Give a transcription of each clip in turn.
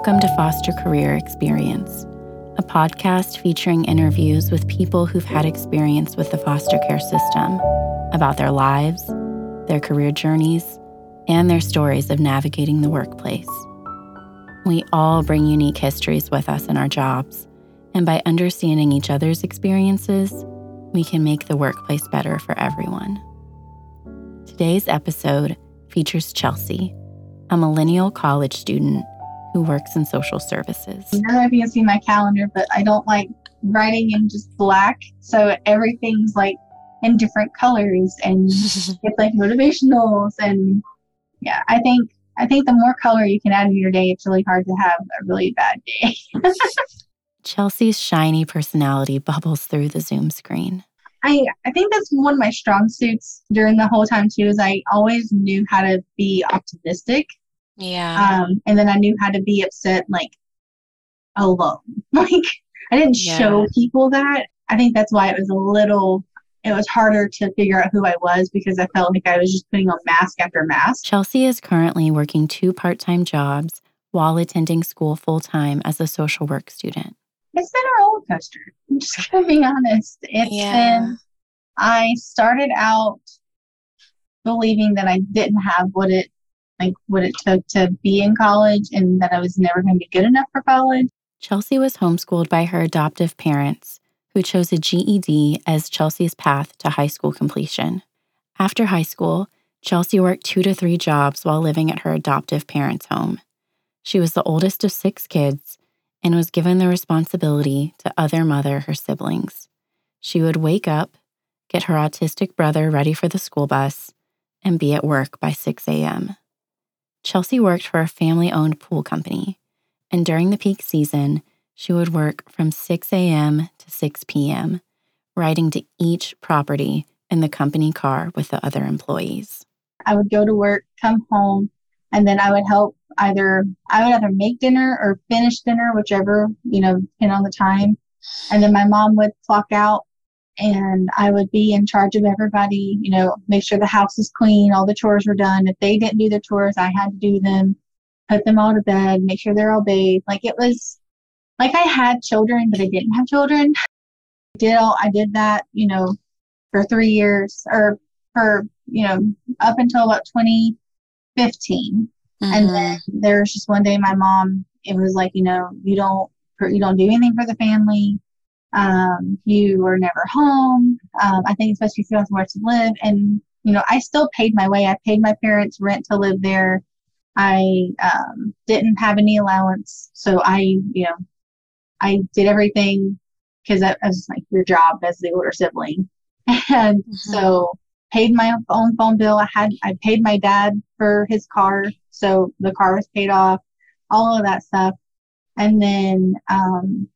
Welcome to Foster Career Experience, a podcast featuring interviews with people who've had experience with the foster care system about their lives, their career journeys, and their stories of navigating the workplace. We all bring unique histories with us in our jobs, and by understanding each other's experiences, we can make the workplace better for everyone. Today's episode features Chelsea, a millennial college student who works in social services. I don't know if you can see my calendar, but I don't like writing in just black. So everything's like in different colors and it's like motivationals and yeah, I think I think the more color you can add in your day, it's really hard to have a really bad day. Chelsea's shiny personality bubbles through the Zoom screen. I, I think that's one of my strong suits during the whole time too is I always knew how to be optimistic yeah. Um, and then I knew how to be upset like alone. Like I didn't yeah. show people that. I think that's why it was a little it was harder to figure out who I was because I felt like I was just putting on mask after mask. Chelsea is currently working two part-time jobs while attending school full-time as a social work student. It's been a roller coaster. I'm just gonna be honest. It's yeah. been I started out believing that I didn't have what it like what it took to be in college and that I was never going to be good enough for college. Chelsea was homeschooled by her adoptive parents, who chose a GED as Chelsea's path to high school completion. After high school, Chelsea worked two to three jobs while living at her adoptive parents' home. She was the oldest of six kids and was given the responsibility to other mother her siblings. She would wake up, get her autistic brother ready for the school bus, and be at work by 6 a.m. Chelsea worked for a family owned pool company, and during the peak season, she would work from 6 a.m. to 6 p.m., riding to each property in the company car with the other employees. I would go to work, come home, and then I would help either I would either make dinner or finish dinner, whichever, you know, depending on the time. And then my mom would clock out and I would be in charge of everybody, you know, make sure the house was clean, all the chores were done. If they didn't do their chores, I had to do them, put them all to bed, make sure they're all bathed. Like it was like I had children, but I didn't have children. I did all I did that, you know, for three years or for, you know, up until about 2015. Mm-hmm. And then there was just one day my mom, it was like, you know, you don't, you don't do anything for the family um, you were never home. Um, I think especially if you have somewhere to live. And, you know, I still paid my way. I paid my parents rent to live there. I um, didn't have any allowance. So I, you know, I did everything because that was like your job as the older sibling. And mm-hmm. so paid my own phone bill. I had, I paid my dad for his car. So the car was paid off, all of that stuff. And then um,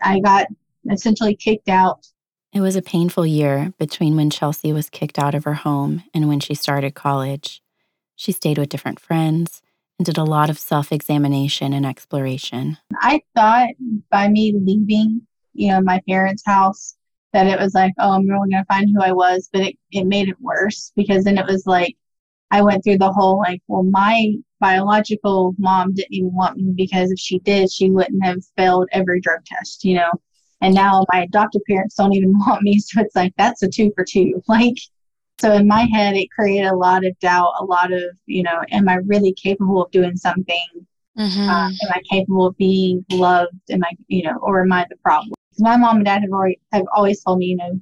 I got essentially kicked out. It was a painful year between when Chelsea was kicked out of her home and when she started college. She stayed with different friends and did a lot of self examination and exploration. I thought by me leaving, you know, my parents' house, that it was like, oh, I'm really going to find who I was. But it, it made it worse because then it was like, I went through the whole like, well, my biological mom didn't even want me because if she did, she wouldn't have failed every drug test, you know. And now my adoptive parents don't even want me. So it's like, that's a two for two. Like, so in my head, it created a lot of doubt, a lot of, you know, am I really capable of doing something? Mm-hmm. Uh, am I capable of being loved? Am I, you know, or am I the problem? My mom and dad have already have always told me, you know,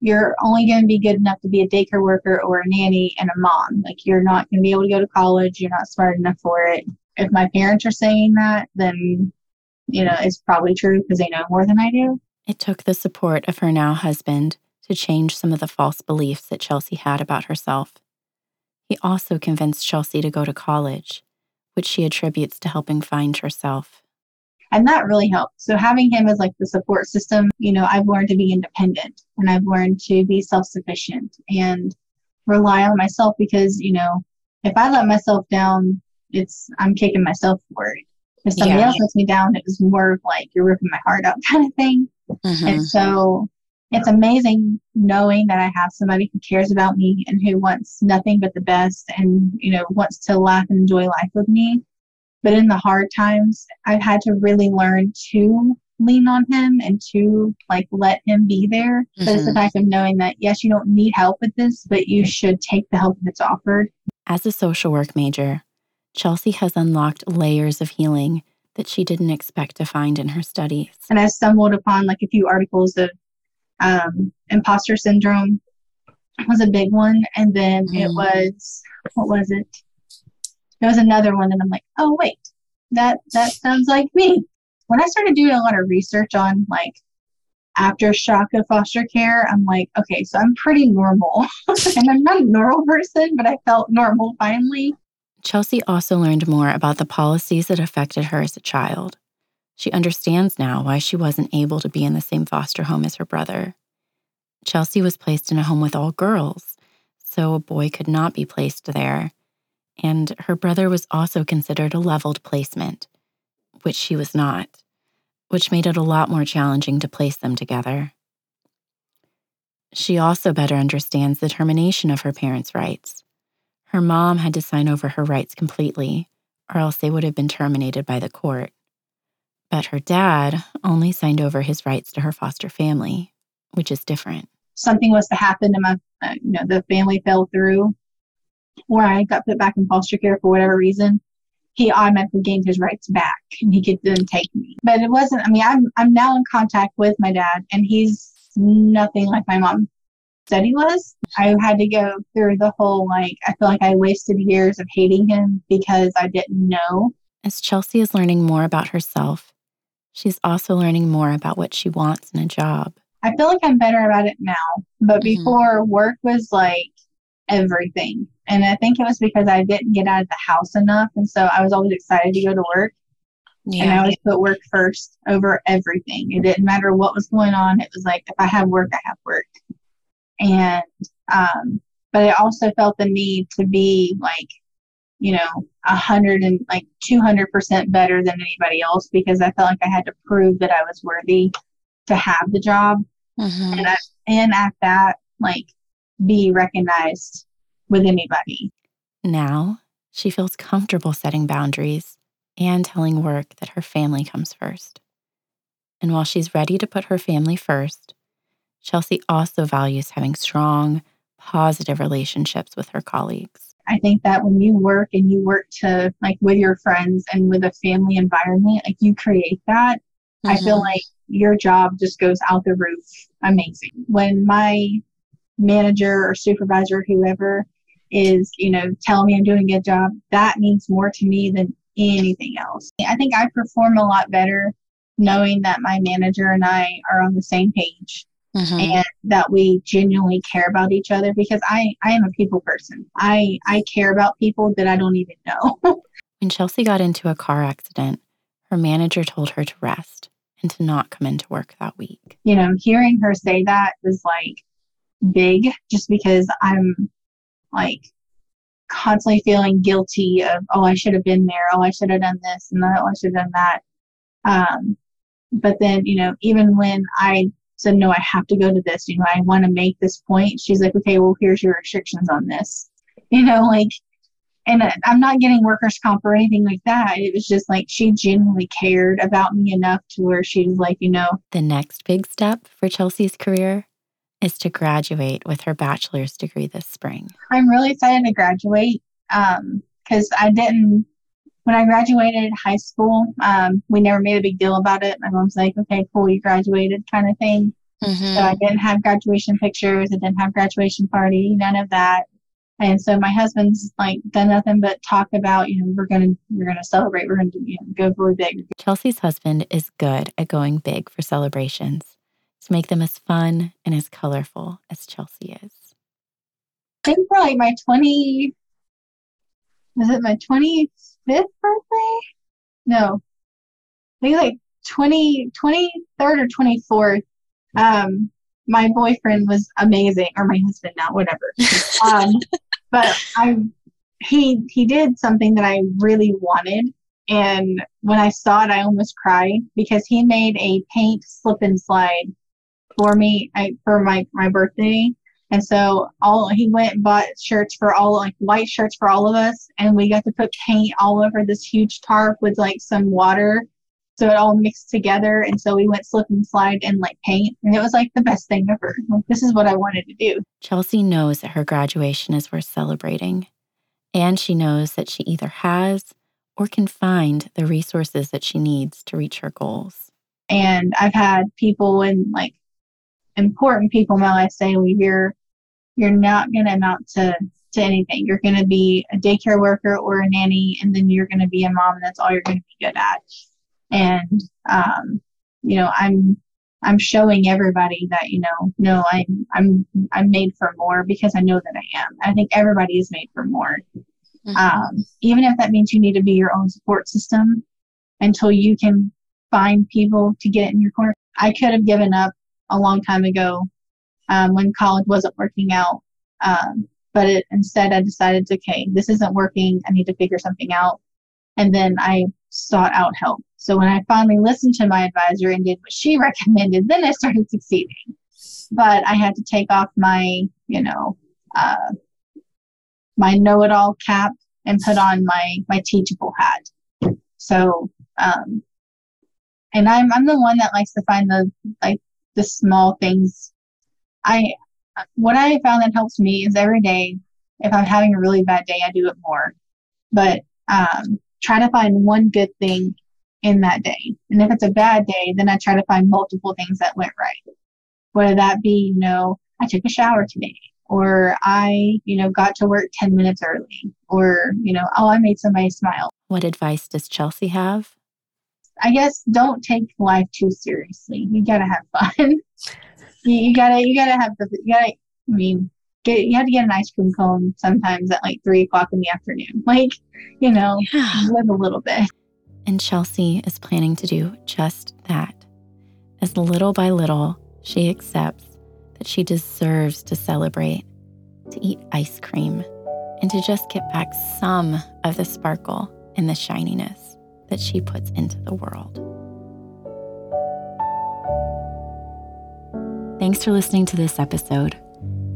you're only going to be good enough to be a daycare worker or a nanny and a mom. Like you're not going to be able to go to college. You're not smart enough for it. If my parents are saying that, then you know, is probably true because they know more than I do. It took the support of her now husband to change some of the false beliefs that Chelsea had about herself. He also convinced Chelsea to go to college, which she attributes to helping find herself. And that really helped. So having him as like the support system, you know, I've learned to be independent and I've learned to be self-sufficient and rely on myself because, you know, if I let myself down, it's I'm kicking myself for it. If somebody yeah. else lets me down, it was more of like you're ripping my heart out kind of thing. Mm-hmm. And so it's amazing knowing that I have somebody who cares about me and who wants nothing but the best and, you know, wants to laugh and enjoy life with me. But in the hard times, I've had to really learn to lean on him and to like let him be there. Mm-hmm. But it's the mm-hmm. fact of knowing that, yes, you don't need help with this, but you should take the help that's offered. As a social work major, Chelsea has unlocked layers of healing that she didn't expect to find in her studies. And I stumbled upon like a few articles of um, imposter syndrome was a big one. And then mm. it was, what was it? There was another one and I'm like, oh, wait, that, that sounds like me when I started doing a lot of research on like aftershock of foster care, I'm like, okay, so I'm pretty normal. and I'm not a normal person, but I felt normal finally. Chelsea also learned more about the policies that affected her as a child. She understands now why she wasn't able to be in the same foster home as her brother. Chelsea was placed in a home with all girls, so a boy could not be placed there. And her brother was also considered a leveled placement which she was not, which made it a lot more challenging to place them together. She also better understands the termination of her parents' rights. Her mom had to sign over her rights completely, or else they would have been terminated by the court. But her dad only signed over his rights to her foster family, which is different. Something was to happen to my, uh, you know, the family fell through, or I got put back in foster care for whatever reason he automatically gained his rights back and he could then take me. But it wasn't, I mean, I'm, I'm now in contact with my dad and he's nothing like my mom he was. I had to go through the whole, like, I feel like I wasted years of hating him because I didn't know. As Chelsea is learning more about herself, she's also learning more about what she wants in a job. I feel like I'm better about it now, but mm-hmm. before work was like everything. And I think it was because I didn't get out of the house enough. And so I was always excited to go to work. Yeah. And I always put work first over everything. It didn't matter what was going on. It was like, if I have work, I have work. And, um, but I also felt the need to be like, you know, a hundred and like 200% better than anybody else because I felt like I had to prove that I was worthy to have the job. Mm-hmm. And, I, and at that, like, be recognized with anybody. Now she feels comfortable setting boundaries and telling work that her family comes first. And while she's ready to put her family first, Chelsea also values having strong, positive relationships with her colleagues. I think that when you work and you work to like with your friends and with a family environment, like you create that, mm-hmm. I feel mm-hmm. like your job just goes out the roof amazing. When my manager or supervisor, whoever is, you know, telling me I'm doing a good job, that means more to me than anything else. I think I perform a lot better knowing that my manager and I are on the same page mm-hmm. and that we genuinely care about each other because I, I am a people person. I, I care about people that I don't even know. when Chelsea got into a car accident, her manager told her to rest and to not come into work that week. You know, hearing her say that was like, big just because I'm like constantly feeling guilty of, oh, I should have been there. Oh, I should have done this and oh, I should have done that. Um, but then, you know, even when I said, no, I have to go to this, you know, I want to make this point, she's like, okay, well, here's your restrictions on this. You know, like, and I'm not getting workers' comp or anything like that. It was just like she genuinely cared about me enough to where she was like, you know. The next big step for Chelsea's career is to graduate with her bachelor's degree this spring. I'm really excited to graduate because um, I didn't, when I graduated high school, um, we never made a big deal about it. My mom's like, okay, cool, you graduated kind of thing. Mm-hmm. So I didn't have graduation pictures, I didn't have graduation party, none of that. And so my husband's like done nothing but talk about, you know, we're gonna we're gonna celebrate, we're gonna you know, go really big. Chelsea's husband is good at going big for celebrations to make them as fun and as colorful as Chelsea is. I think for like my 20, was it my 25th birthday? No, I think like 20, 23rd or 24th. Um, my boyfriend was amazing, or my husband now, whatever. um, but I, he he did something that I really wanted, and when I saw it, I almost cried because he made a paint slip and slide for me I, for my my birthday And so all he went and bought shirts for all like white shirts for all of us and we got to put paint all over this huge tarp with like some water so it all mixed together and so we went slip and slide and like paint and it was like the best thing ever. Like this is what I wanted to do. Chelsea knows that her graduation is worth celebrating. And she knows that she either has or can find the resources that she needs to reach her goals. And I've had people in like important people in my life say, well, you're you're not going to amount to to anything. You're going to be a daycare worker or a nanny, and then you're going to be a mom. And that's all you're going to be good at. And um, you know, I'm I'm showing everybody that you know, no, I'm I'm I'm made for more because I know that I am. I think everybody is made for more. Mm-hmm. Um, even if that means you need to be your own support system until you can find people to get in your corner. I could have given up a long time ago um, when college wasn't working out. Um, but it, instead, I decided, okay, this isn't working. I need to figure something out. And then I sought out help. So when I finally listened to my advisor and did what she recommended, then I started succeeding. But I had to take off my, you know, uh, my know-it-all cap and put on my my teachable hat. So, um, and I'm I'm the one that likes to find the like the small things. I what I found that helps me is every day. If I'm having a really bad day, I do it more. But um, try to find one good thing in that day. And if it's a bad day, then I try to find multiple things that went right. Whether that be, you know, I took a shower today, or I, you know, got to work 10 minutes early, or, you know, oh, I made somebody smile. What advice does Chelsea have? I guess don't take life too seriously. You gotta have fun. you, gotta you gotta have the you gotta. I mean, get you have to get an ice cream cone sometimes at like three o'clock in the afternoon. Like, you know, yeah. live a little bit. And Chelsea is planning to do just that. As little by little, she accepts that she deserves to celebrate, to eat ice cream, and to just get back some of the sparkle and the shininess that she puts into the world. Thanks for listening to this episode.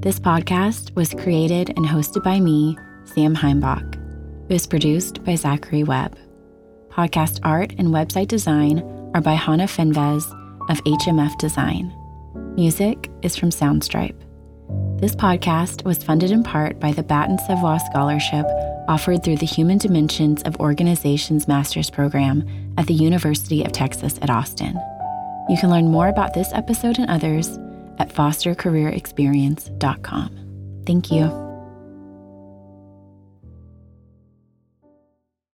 This podcast was created and hosted by me, Sam Heimbach. It was produced by Zachary Webb. Podcast art and website design are by Hannah Finvez of HMF Design. Music is from Soundstripe. This podcast was funded in part by the Baton Savoie Scholarship offered through the Human Dimensions of Organizations Master's Program at the University of Texas at Austin. You can learn more about this episode and others at fostercareerexperience.com. Thank you.